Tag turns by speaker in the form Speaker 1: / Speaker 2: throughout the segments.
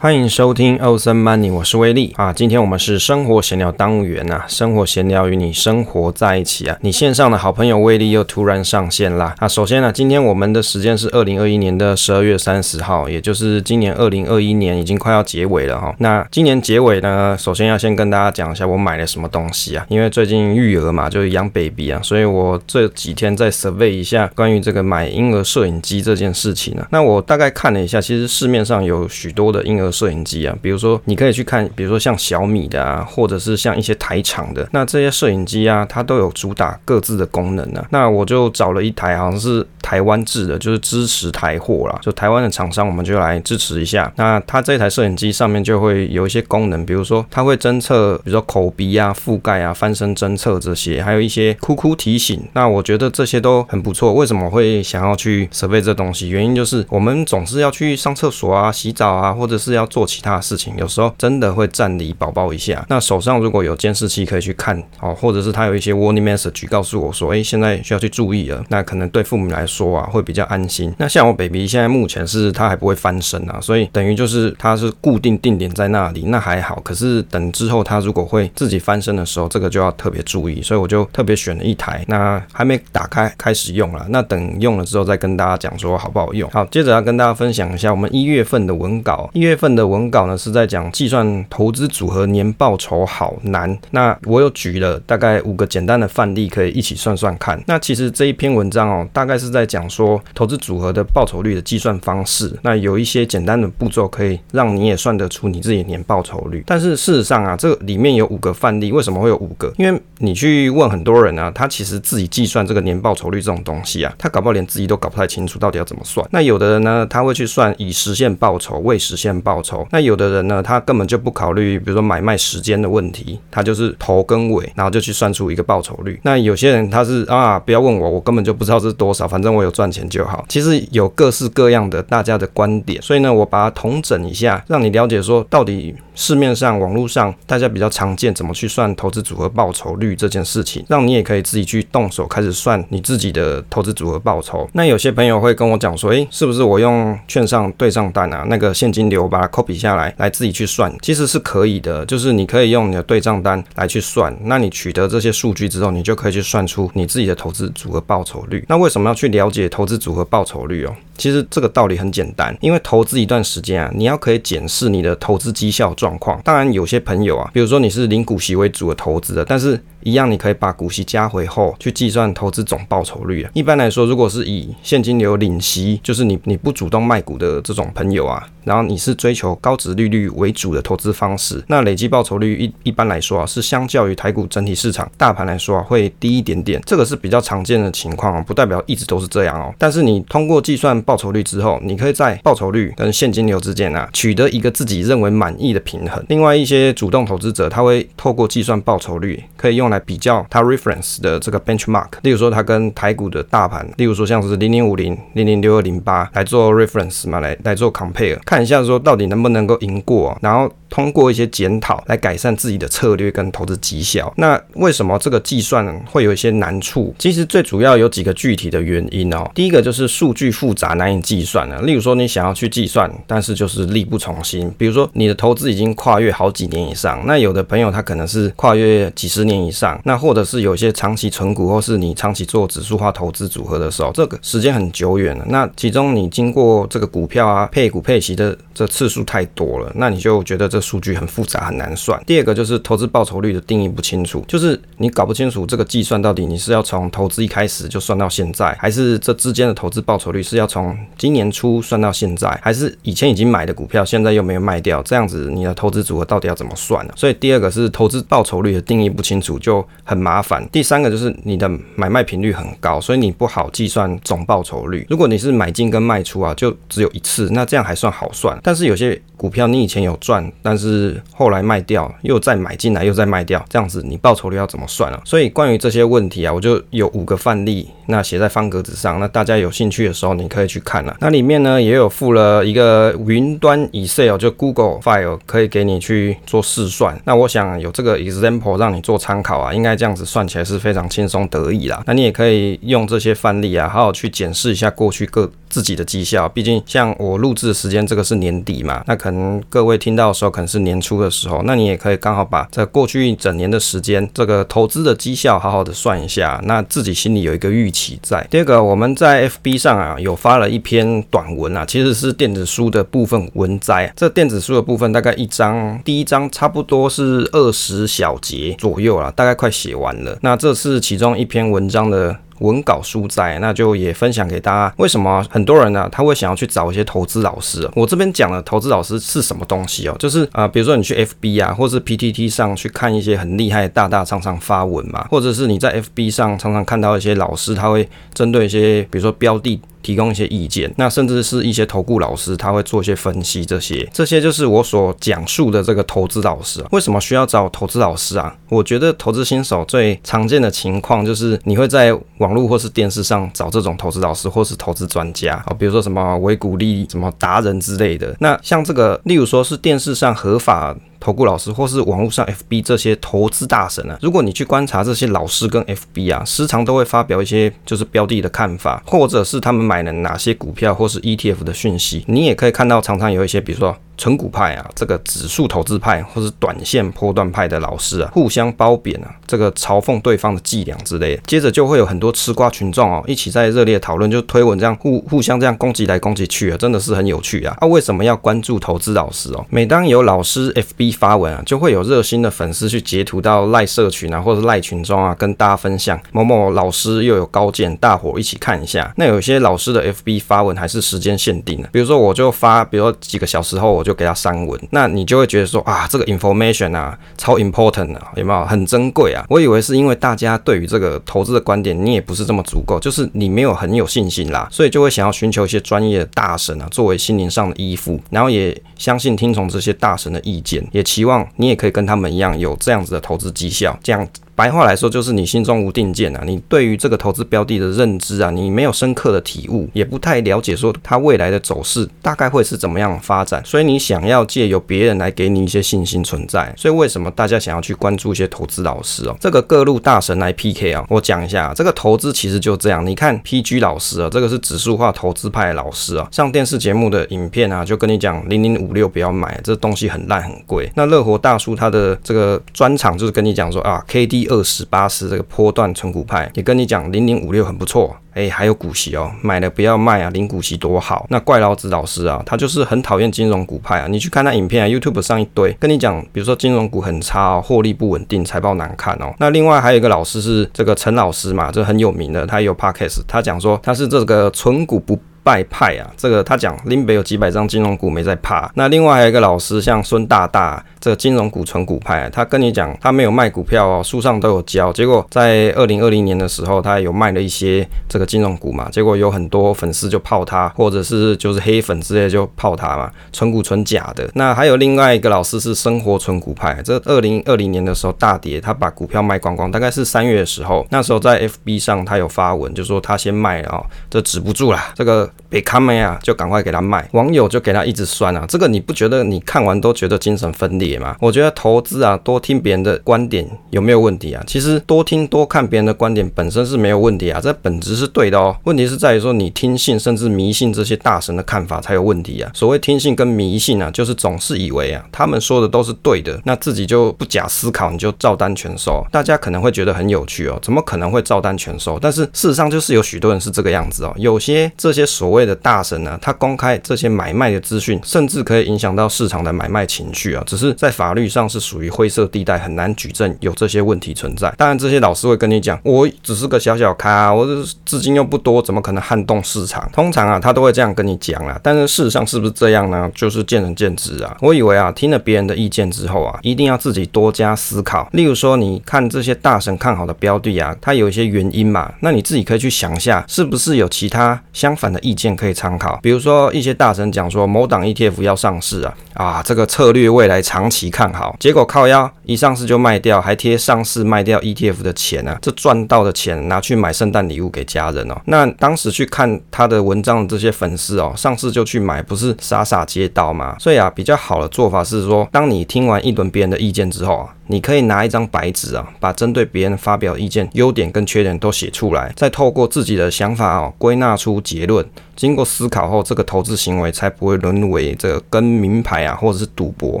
Speaker 1: 欢迎收听 Awesome Money，我是威利啊。今天我们是生活闲聊当务员呐，生活闲聊与你生活在一起啊。你线上的好朋友威利又突然上线啦。啊，首先呢，今天我们的时间是二零二一年的十二月三十号，也就是今年二零二一年已经快要结尾了哈。那今年结尾呢，首先要先跟大家讲一下我买了什么东西啊。因为最近育儿嘛，就是养 baby 啊，所以我这几天在 survey 一下关于这个买婴儿摄影机这件事情呢。那我大概看了一下，其实市面上有许多的婴儿摄影机啊，比如说你可以去看，比如说像小米的啊，或者是像一些台厂的，那这些摄影机啊，它都有主打各自的功能啊。那我就找了一台，好像是台湾制的，就是支持台货啦，就台湾的厂商，我们就来支持一下。那它这台摄影机上面就会有一些功能，比如说它会侦测，比如说口鼻啊、覆盖啊、翻身侦测这些，还有一些哭哭提醒。那我觉得这些都很不错。为什么会想要去设备这东西？原因就是我们总是要去上厕所啊、洗澡啊，或者是要做其他的事情，有时候真的会占离宝宝一下。那手上如果有监视器可以去看哦，或者是它有一些 warning message 告诉我说，哎，现在需要去注意了。那可能对父母来说说啊，会比较安心。那像我 baby 现在目前是它还不会翻身啊，所以等于就是它是固定定点在那里，那还好。可是等之后它如果会自己翻身的时候，这个就要特别注意。所以我就特别选了一台，那还没打开开始用了。那等用了之后再跟大家讲说好不好用。好，接着要跟大家分享一下我们一月份的文稿。一月份的文稿呢，是在讲计算投资组合年报酬好难。那我有举了大概五个简单的范例，可以一起算算看。那其实这一篇文章哦，大概是在讲说投资组合的报酬率的计算方式。那有一些简单的步骤，可以让你也算得出你自己年报酬率。但是事实上啊，这里面有五个范例，为什么会有五个？因为你去问很多人啊，他其实自己计算这个年报酬率这种东西啊，他搞不好连自己都搞不太清楚到底要怎么算。那有的人呢，他会去算已实现报酬、未实现报酬。那有的人呢，他根本就不考虑，比如说买卖时间的问题，他就是头跟尾，然后就去算出一个报酬率。那有些人他是啊，不要问我，我根本就不知道这是多少，反正我有赚钱就好。其实有各式各样的大家的观点，所以呢，我把它统整一下，让你了解说到底市面上、网络上大家比较常见怎么去算投资组合报酬率这件事情，让你也可以自己去动手开始算你自己的投资组合报酬。那有些朋友会跟我讲说，诶，是不是我用券商对账单啊，那个现金流把它 copy 下来，来自己去算？其实是可以的，就是你可以用你的对账单来去算。那你取得这些数据之后，你就可以去算出你自己的投资组合报酬率。那为什么要去了解投资组合报酬率哦？其实这个道理很简单，因为投资一段时间啊，你要可以检视你的投资绩效状状况。当然，有些朋友啊，比如说你是零股息为主的投资的，但是一样你可以把股息加回后去计算投资总报酬率啊。一般来说，如果是以现金流领息，就是你你不主动卖股的这种朋友啊，然后你是追求高值利率为主的投资方式，那累计报酬率一一般来说啊，是相较于台股整体市场大盘来说啊，会低一点点。这个是比较常见的情况啊，不代表一直都是这样哦。但是你通过计算报酬率之后，你可以在报酬率跟现金流之间啊，取得一个自己认为满意的平衡。另外一些主动投资者，他会透过计算报酬率，可以用来比较它 reference 的这个 benchmark，例如说它跟台股的大盘，例如说像是零零五零、零零六二零八来做 reference 嘛，来来做 compare，看一下说到底能不能够赢过，然后。通过一些检讨来改善自己的策略跟投资绩效。那为什么这个计算会有一些难处？其实最主要有几个具体的原因哦。第一个就是数据复杂难以计算了。例如说你想要去计算，但是就是力不从心。比如说你的投资已经跨越好几年以上，那有的朋友他可能是跨越几十年以上，上那或者是有些长期存股，或是你长期做指数化投资组合的时候，这个时间很久远了。那其中你经过这个股票啊配股配息的这次数太多了，那你就觉得这。数据很复杂，很难算。第二个就是投资报酬率的定义不清楚，就是你搞不清楚这个计算到底你是要从投资一开始就算到现在，还是这之间的投资报酬率是要从今年初算到现在，还是以前已经买的股票现在又没有卖掉，这样子你的投资组合到底要怎么算呢？所以第二个是投资报酬率的定义不清楚，就很麻烦。第三个就是你的买卖频率很高，所以你不好计算总报酬率。如果你是买进跟卖出啊，就只有一次，那这样还算好算。但是有些股票你以前有赚，但是后来卖掉，又再买进来，又再卖掉，这样子你报酬率要怎么算啊？所以关于这些问题啊，我就有五个范例，那写在方格子上，那大家有兴趣的时候你可以去看了。那里面呢也有附了一个云端 Excel，就 Google File，可以给你去做试算。那我想有这个 example 让你做参考啊，应该这样子算起来是非常轻松得意啦。那你也可以用这些范例啊，好好去检视一下过去各自己的绩效。毕竟像我录制的时间，这个是年底嘛，那可能各位听到的时候可能是年初的时候，那你也可以刚好把在过去一整年的时间，这个投资的绩效好好的算一下，那自己心里有一个预期在。第二个，我们在 FB 上啊有发了一篇短文啊，其实是电子书的部分文摘。这电子书的部分大概一章，第一章差不多是二十小节左右啦，大概快写完了。那这是其中一篇文章的。文稿书摘，那就也分享给大家。为什么很多人呢、啊，他会想要去找一些投资老师？我这边讲的投资老师是什么东西哦？就是啊、比如说你去 FB 啊，或是 PTT 上去看一些很厉害大大常常发文嘛，或者是你在 FB 上常常看到一些老师，他会针对一些比如说标的。提供一些意见，那甚至是一些投顾老师，他会做一些分析，这些这些就是我所讲述的这个投资老师啊。为什么需要找投资老师啊？我觉得投资新手最常见的情况就是你会在网络或是电视上找这种投资老师或是投资专家啊，比如说什么维谷利什么达人之类的。那像这个，例如说是电视上合法。投顾老师或是网络上 FB 这些投资大神啊，如果你去观察这些老师跟 FB 啊，时常都会发表一些就是标的的看法，或者是他们买了哪些股票或是 ETF 的讯息，你也可以看到常常有一些，比如说。纯股派啊，这个指数投资派或是短线波段派的老师啊，互相褒贬啊，这个嘲讽对方的伎俩之类的，接着就会有很多吃瓜群众哦，一起在热烈讨论，就推文这样互互相这样攻击来攻击去啊，真的是很有趣啊。啊，为什么要关注投资老师哦？每当有老师 FB 发文啊，就会有热心的粉丝去截图到赖社群啊，或者赖群中啊，跟大家分享某某老师又有高见，大伙一起看一下。那有些老师的 FB 发文还是时间限定的，比如说我就发，比如说几个小时后我就。就给他删文，那你就会觉得说啊，这个 information 啊，超 important 啊，有没有很珍贵啊？我以为是因为大家对于这个投资的观点，你也不是这么足够，就是你没有很有信心啦，所以就会想要寻求一些专业的大神啊，作为心灵上的依附，然后也相信听从这些大神的意见，也期望你也可以跟他们一样有这样子的投资绩效，这样。白话来说，就是你心中无定见啊，你对于这个投资标的的认知啊，你没有深刻的体悟，也不太了解说它未来的走势大概会是怎么样发展，所以你想要借由别人来给你一些信心存在。所以为什么大家想要去关注一些投资老师哦？这个各路大神来 PK 啊，我讲一下，这个投资其实就这样。你看 PG 老师啊，这个是指数化投资派老师啊，上电视节目的影片啊，就跟你讲零零五六不要买，这东西很烂很贵。那乐活大叔他的这个专场就是跟你讲说啊，KD。二十八十这个波段存股派也跟你讲零零五六很不错，哎，还有股息哦，买了不要卖啊，领股息多好。那怪老子老师啊，他就是很讨厌金融股派啊，你去看他影片啊，YouTube 上一堆跟你讲，比如说金融股很差哦，获利不稳定，财报难看哦。那另外还有一个老师是这个陈老师嘛，这很有名的，他也有 Podcast，他讲说他是这个存股不。败派啊，这个他讲林北有几百张金融股没在怕。那另外还有一个老师，像孙大大，这个金融股存股派，他跟你讲他没有卖股票哦，书上都有教。结果在二零二零年的时候，他有卖了一些这个金融股嘛，结果有很多粉丝就泡他，或者是就是黑粉之类就泡他嘛，存股存假的。那还有另外一个老师是生活存股派，这二零二零年的时候大跌，他把股票卖光光，大概是三月的时候，那时候在 FB 上他有发文，就说他先卖了哦，这止不住了，这个。被卡没啊，就赶快给他卖。网友就给他一直酸啊，这个你不觉得你看完都觉得精神分裂吗？我觉得投资啊，多听别人的观点有没有问题啊？其实多听多看别人的观点本身是没有问题啊，这本质是对的哦。问题是在于说你听信甚至迷信这些大神的看法才有问题啊。所谓听信跟迷信啊，就是总是以为啊他们说的都是对的，那自己就不假思考你就照单全收。大家可能会觉得很有趣哦，怎么可能会照单全收？但是事实上就是有许多人是这个样子哦。有些这些所谓的大神呢，他公开这些买卖的资讯，甚至可以影响到市场的买卖情绪啊。只是在法律上是属于灰色地带，很难举证有这些问题存在。当然，这些老师会跟你讲，我只是个小小咖，我的资金又不多，怎么可能撼动市场？通常啊，他都会这样跟你讲啊。但是事实上是不是这样呢？就是见仁见智啊。我以为啊，听了别人的意见之后啊，一定要自己多加思考。例如说，你看这些大神看好的标的啊，它有一些原因嘛，那你自己可以去想一下，是不是有其他相反的意见？可以参考，比如说一些大神讲说某档 ETF 要上市啊，啊，这个策略未来长期看好，结果靠腰一上市就卖掉，还贴上市卖掉 ETF 的钱啊，这赚到的钱拿去买圣诞礼物给家人哦。那当时去看他的文章的这些粉丝哦，上市就去买，不是傻傻接刀吗？所以啊，比较好的做法是说，当你听完一轮别人的意见之后啊。你可以拿一张白纸啊，把针对别人发表意见优点跟缺点都写出来，再透过自己的想法啊，归纳出结论，经过思考后，这个投资行为才不会沦为这个跟名牌啊，或者是赌博。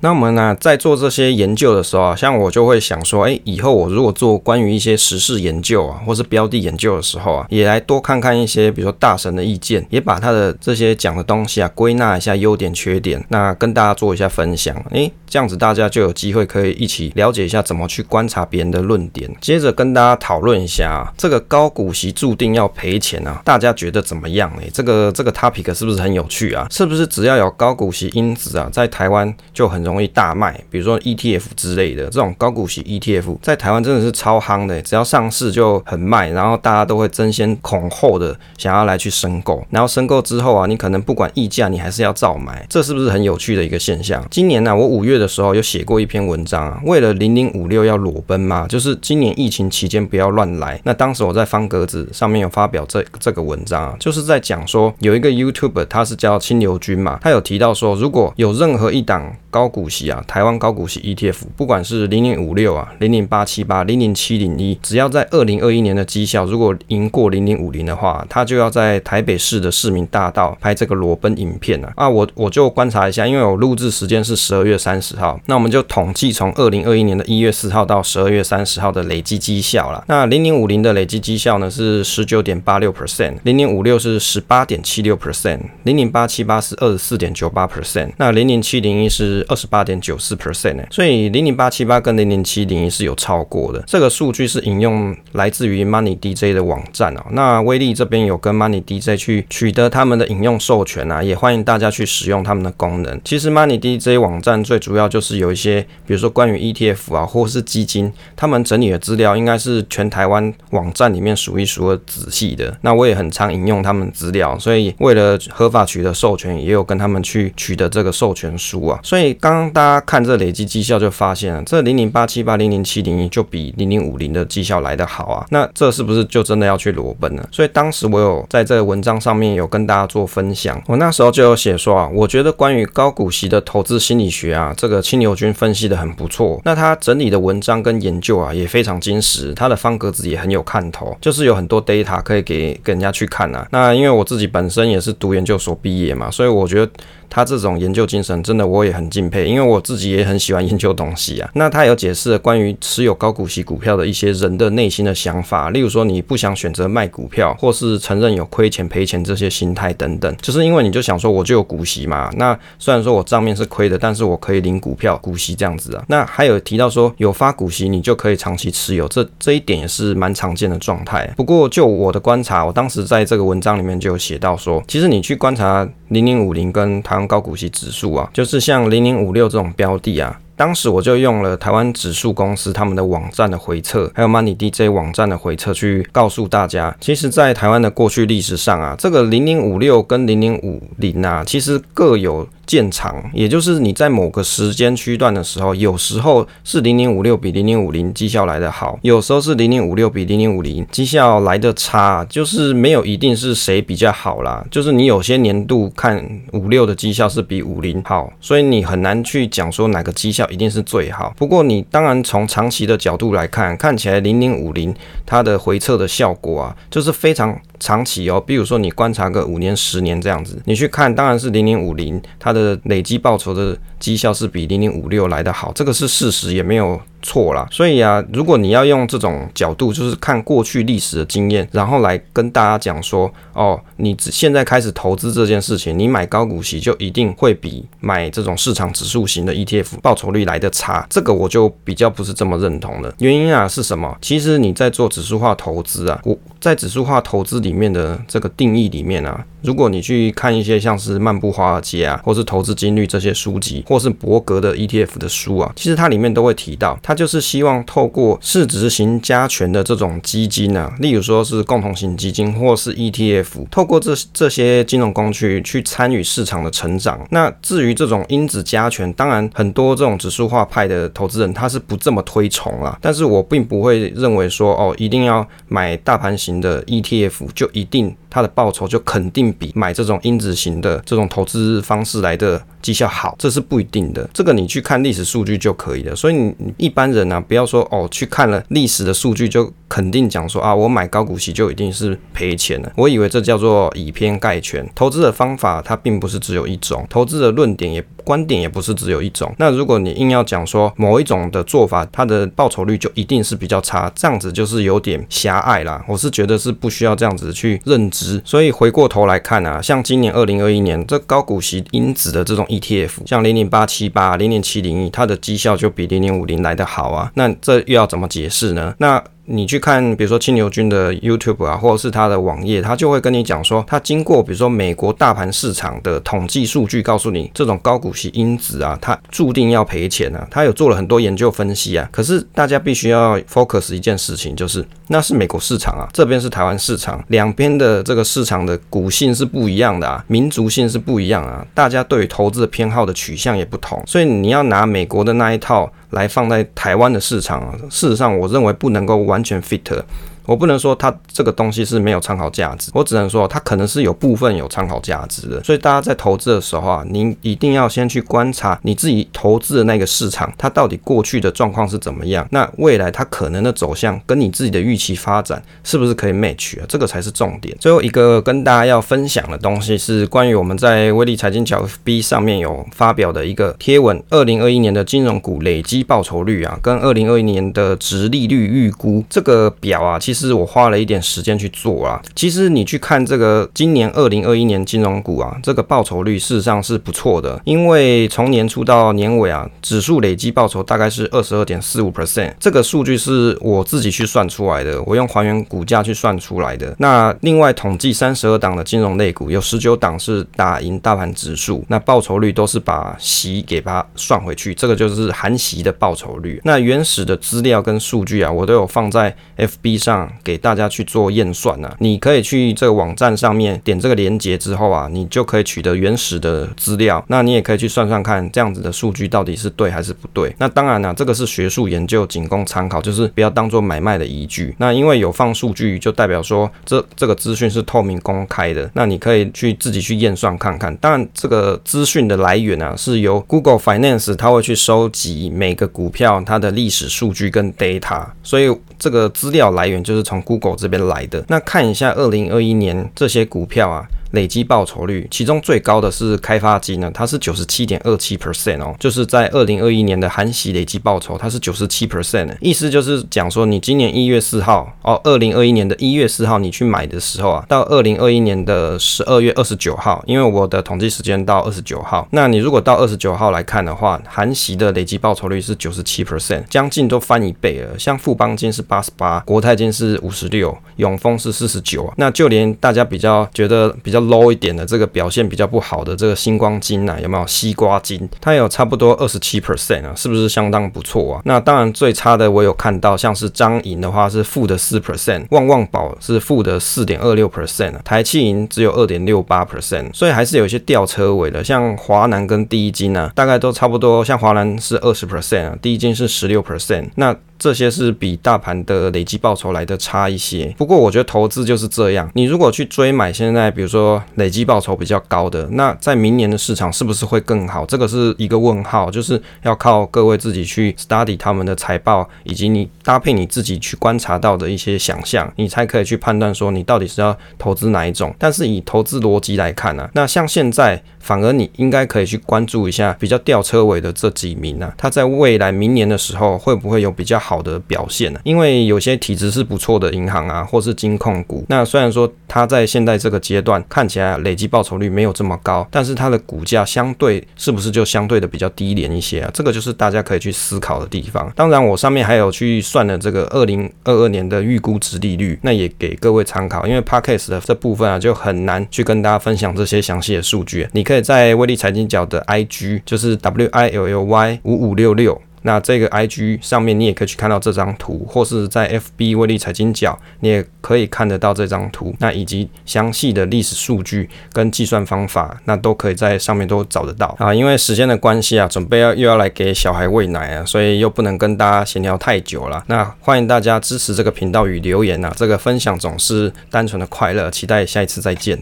Speaker 1: 那我们呢，在做这些研究的时候啊，像我就会想说，哎，以后我如果做关于一些时事研究啊，或是标的研究的时候啊，也来多看看一些，比如说大神的意见，也把他的这些讲的东西啊，归纳一下优点缺点，那跟大家做一下分享。哎，这样子大家就有机会可以一起了解一下怎么去观察别人的论点，接着跟大家讨论一下啊，这个高股息注定要赔钱啊，大家觉得怎么样？哎，这个这个 topic 是不是很有趣啊？是不是只要有高股息因子啊，在台湾就很容易大卖？比如说 ETF 之类的这种高股息 ETF，在台湾真的是超夯的，只要上市就很卖，然后大家都会争先恐后的想要来去申购，然后申购之后啊，你可能不管溢价，你还是要照买，这是不是很有趣的一个现象？今年呢、我五月的时候有写过一篇文章啊，为了零零五六要裸奔嘛，就是今年疫情期间不要乱来。那当时我在方格子上面有发表这这个文章啊，就是在讲说有一个 YouTuber 他是叫清流君嘛，他有提到说，如果有任何一档高股息啊，台湾高股息 ETF，不管是零零五六啊、零零八七八、零零七零一，只要在二零二一年的绩效如果赢过零零五零的话，他就要在台北市的市民大道拍这个裸奔影片啊。啊，我我就观察一下，因为我录制时间是十二月三十号，那我们就统计从二零二一年的一月四号到十二月三十号的累计绩效了。那零零五零的累计绩效呢是十九点八六 percent，零零五六是十八点七六 percent，零零八七八是二十四点九八 percent，那零零七零一是。二十八点九四 percent 呢，所以零零八七八跟零零七零一是有超过的。这个数据是引用来自于 Money DJ 的网站啊。那威力这边有跟 Money DJ 去取得他们的引用授权啊，也欢迎大家去使用他们的功能。其实 Money DJ 网站最主要就是有一些，比如说关于 ETF 啊，或是基金，他们整理的资料应该是全台湾网站里面数一数二仔细的。那我也很常引用他们资料，所以所以为了合法取得授权，也有跟他们去取得这个授权书啊。所以刚刚大家看这累计绩效就发现了，这零零八七八零零七零一就比零零五零的绩效来得好啊，那这是不是就真的要去裸奔呢？所以当时我有在这个文章上面有跟大家做分享，我那时候就有写说啊，我觉得关于高股息的投资心理学啊，这个青牛君分析的很不错，那他整理的文章跟研究啊也非常精实，他的方格子也很有看头，就是有很多 data 可以给给人家去看啊。那因为我自己本身也是读研究所毕业嘛，所以我觉得。他这种研究精神真的我也很敬佩，因为我自己也很喜欢研究东西啊。那他有解释了关于持有高股息股票的一些人的内心的想法，例如说你不想选择卖股票，或是承认有亏钱赔钱这些心态等等，就是因为你就想说我就有股息嘛。那虽然说我账面是亏的，但是我可以领股票股息这样子啊。那还有提到说有发股息你就可以长期持有，这这一点也是蛮常见的状态。不过就我的观察，我当时在这个文章里面就有写到说，其实你去观察零零五零跟台湾高股息指数啊，就是像零零五六这种标的啊，当时我就用了台湾指数公司他们的网站的回测，还有 Money DJ 网站的回测去告诉大家，其实，在台湾的过去历史上啊，这个零零五六跟零零五零啊，其实各有。见长，也就是你在某个时间区段的时候，有时候是零零五六比零零五零绩效来得好，有时候是零零五六比零零五零绩效来得差，就是没有一定是谁比较好啦。就是你有些年度看五六的绩效是比五零好，所以你很难去讲说哪个绩效一定是最好。不过你当然从长期的角度来看，看起来零零五零它的回撤的效果啊，就是非常。长期哦，比如说你观察个五年、十年这样子，你去看，当然是零零五零它的累积报酬的绩效是比零零五六来得好，这个是事实，也没有。错了，所以啊，如果你要用这种角度，就是看过去历史的经验，然后来跟大家讲说，哦，你现在开始投资这件事情，你买高股息就一定会比买这种市场指数型的 ETF 报酬率来得差，这个我就比较不是这么认同的。原因啊是什么？其实你在做指数化投资啊，我在指数化投资里里面的这个定义里面啊，如果你去看一些像是《漫步华尔街》啊，或是《投资金律》这些书籍，或是伯格的 ETF 的书啊，其实它里面都会提到。它就是希望透过市值型加权的这种基金啊，例如说是共同型基金或是 ETF，透过这这些金融工具去参与市场的成长。那至于这种因子加权，当然很多这种指数化派的投资人他是不这么推崇啦。但是我并不会认为说哦，一定要买大盘型的 ETF 就一定它的报酬就肯定比买这种因子型的这种投资方式来的绩效好，这是不一定的。这个你去看历史数据就可以了。所以你一般人呢、啊，不要说哦，去看了历史的数据就肯定讲说啊，我买高股息就一定是赔钱了。我以为这叫做以偏概全。投资的方法它并不是只有一种，投资的论点也观点也不是只有一种。那如果你硬要讲说某一种的做法，它的报酬率就一定是比较差，这样子就是有点狭隘啦。我是觉得是不需要这样子去认知。所以回过头来看啊，像今年二零二一年这高股息因子的这种 ETF，像零零八七八、零零七零一，它的绩效就比零零五零来的好啊。那这又要怎么解释呢？那你去看，比如说青牛君的 YouTube 啊，或者是他的网页，他就会跟你讲说，他经过比如说美国大盘市场的统计数据，告诉你这种高股息因子啊，它注定要赔钱啊。他有做了很多研究分析啊。可是大家必须要 focus 一件事情，就是那是美国市场啊，这边是台湾市场，两边的这个市场的股性是不一样的啊，民族性是不一样啊，大家对于投资的偏好的取向也不同，所以你要拿美国的那一套来放在台湾的市场啊，事实上我认为不能够完全 fit 了。我不能说它这个东西是没有参考价值，我只能说它可能是有部分有参考价值的。所以大家在投资的时候啊，您一定要先去观察你自己投资的那个市场，它到底过去的状况是怎么样，那未来它可能的走向跟你自己的预期发展是不是可以 match 啊？这个才是重点。最后一个跟大家要分享的东西是关于我们在威利财经角 FB 上面有发表的一个贴文，二零二一年的金融股累积报酬率啊，跟二零二一年的殖利率预估这个表啊，其。其实我花了一点时间去做啊。其实你去看这个今年二零二一年金融股啊，这个报酬率事实上是不错的。因为从年初到年尾啊，指数累计报酬大概是二十二点四五 percent。这个数据是我自己去算出来的，我用还原股价去算出来的。那另外统计三十二档的金融类股，有十九档是打赢大盘指数，那报酬率都是把息给它算回去，这个就是含息的报酬率。那原始的资料跟数据啊，我都有放在 FB 上。给大家去做验算啊，你可以去这个网站上面点这个连接之后啊，你就可以取得原始的资料。那你也可以去算算看，这样子的数据到底是对还是不对。那当然了，这个是学术研究，仅供参考，就是不要当做买卖的依据。那因为有放数据，就代表说这这个资讯是透明公开的。那你可以去自己去验算看看。当然，这个资讯的来源啊，是由 Google Finance，它会去收集每个股票它的历史数据跟 data，所以这个资料来源就就是。从 Google 这边来的，那看一下二零二一年这些股票啊。累积报酬率，其中最高的是开发金呢，它是九十七点二七 percent 哦，就是在二零二一年的含息累积报酬，它是九十七 percent，意思就是讲说，你今年一月四号哦，二零二一年的一月四号你去买的时候啊，到二零二一年的十二月二十九号，因为我的统计时间到二十九号，那你如果到二十九号来看的话，含息的累积报酬率是九十七 percent，将近都翻一倍了。像富邦金是八十八，国泰金是五十六，永丰是四十九，那就连大家比较觉得比较。Low 一点的这个表现比较不好的这个星光金啊，有没有西瓜金？它有差不多二十七 percent 啊，是不是相当不错啊？那当然最差的我有看到，像是张银的话是负的四 percent，旺旺宝是负的四点二六 percent，台企银只有二点六八 percent，所以还是有一些吊车尾的。像华南跟第一金啊，大概都差不多，像华南是二十 percent 啊，第一金是十六 percent，那。这些是比大盘的累计报酬来的差一些，不过我觉得投资就是这样，你如果去追买现在比如说累计报酬比较高的，那在明年的市场是不是会更好？这个是一个问号，就是要靠各位自己去 study 他们的财报，以及你搭配你自己去观察到的一些想象，你才可以去判断说你到底是要投资哪一种。但是以投资逻辑来看呢、啊，那像现在反而你应该可以去关注一下比较吊车尾的这几名、啊，他在未来明年的时候会不会有比较好？好的表现呢，因为有些体质是不错的银行啊，或是金控股，那虽然说它在现在这个阶段看起来累积报酬率没有这么高，但是它的股价相对是不是就相对的比较低廉一些啊？这个就是大家可以去思考的地方。当然，我上面还有去算了这个二零二二年的预估值利率，那也给各位参考。因为 Podcast 的这部分啊，就很难去跟大家分享这些详细的数据。你可以在威利财经角的 IG，就是 W I L L Y 五五六六。那这个 IG 上面你也可以去看到这张图，或是在 FB 威利财经角，你也可以看得到这张图。那以及详细的历史数据跟计算方法，那都可以在上面都找得到啊。因为时间的关系啊，准备要又要来给小孩喂奶啊，所以又不能跟大家闲聊太久了。那欢迎大家支持这个频道与留言啊，这个分享总是单纯的快乐，期待下一次再见。